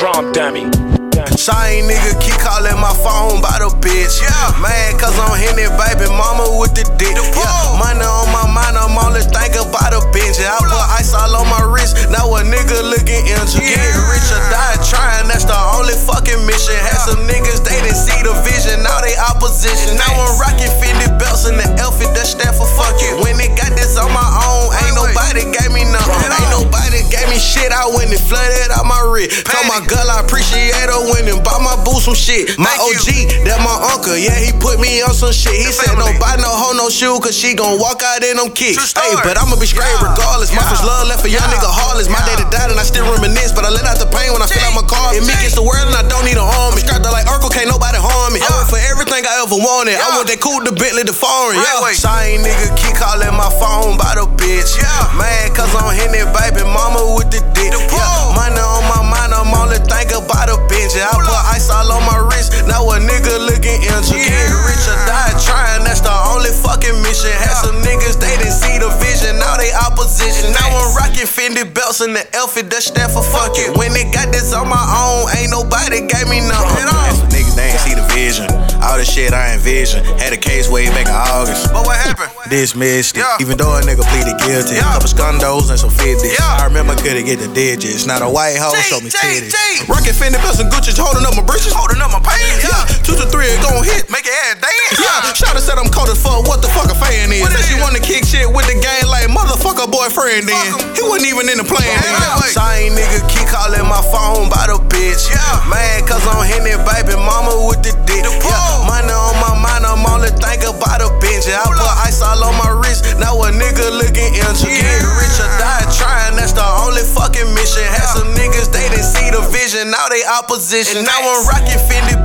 drum dummy. Shine nigga keep calling my phone by the bitch. Yeah. Mad cause I'm hitting baby mama with the dick. The yeah. Money on my mind, I'm only thinking about the bench. I put ice all on my wrist. Now a nigga looking into Yeah. get rich or die trying. That's the only shit. I went and flooded out my wrist. Told my girl I appreciate her when and bought my boo some shit. My Thank OG, that my uncle, yeah, he put me on some shit. He The said, family. don't buy no hoe, no shoe, cause she gon' walk out in them kicks. Hey, but I'ma be straight Yeah. regardless. My first love left a young Yeah. nigga heartless. My daddy died and I still reminisce, but I let out the pain when I fill out my car. It me G. against the world and I don't need a arm. It's strapped up like Urkel, can't nobody harm me. I went for everything I ever wanted. I want that coupe, the Bentley, the foreign. Right Yeah. Shine nigga keep calling my phone by the bitch. Yeah. Mad cause I'm hitting baby Now Fendi belts and the outfit that stand for fuck it. When they got this on my own, ain't nobody gave me nothing. Right. That's what niggas, they ain't see the vision. All the shit I envision. Had a case way back in August. But what happened? Dismissed it. Yeah. Even though a nigga pleaded guilty. Yeah. Couple scundos and some fifties. Yeah. I remember couldn't get the digits. Not a white hoe show me titties. Rockin' Fendi belts and Gucci's holding up my britches. Holding up my pants. Yeah, two to boyfriend. Then he wasn't even in the plan. Yeah, then. right way. Nigga keep calling my phone by the bitch. Yeah. mad cause I'm hitting baby mama with the dick. The yeah, pole. money on my mind, I'm only thinking about the bench. I Hold put up. ice all on my wrist. Now a nigga looking into Yeah. get rich or die trying. That's the only fucking mission. Had some niggas, they didn't see the vision. Now they opposition. And now I'm rocking Fendi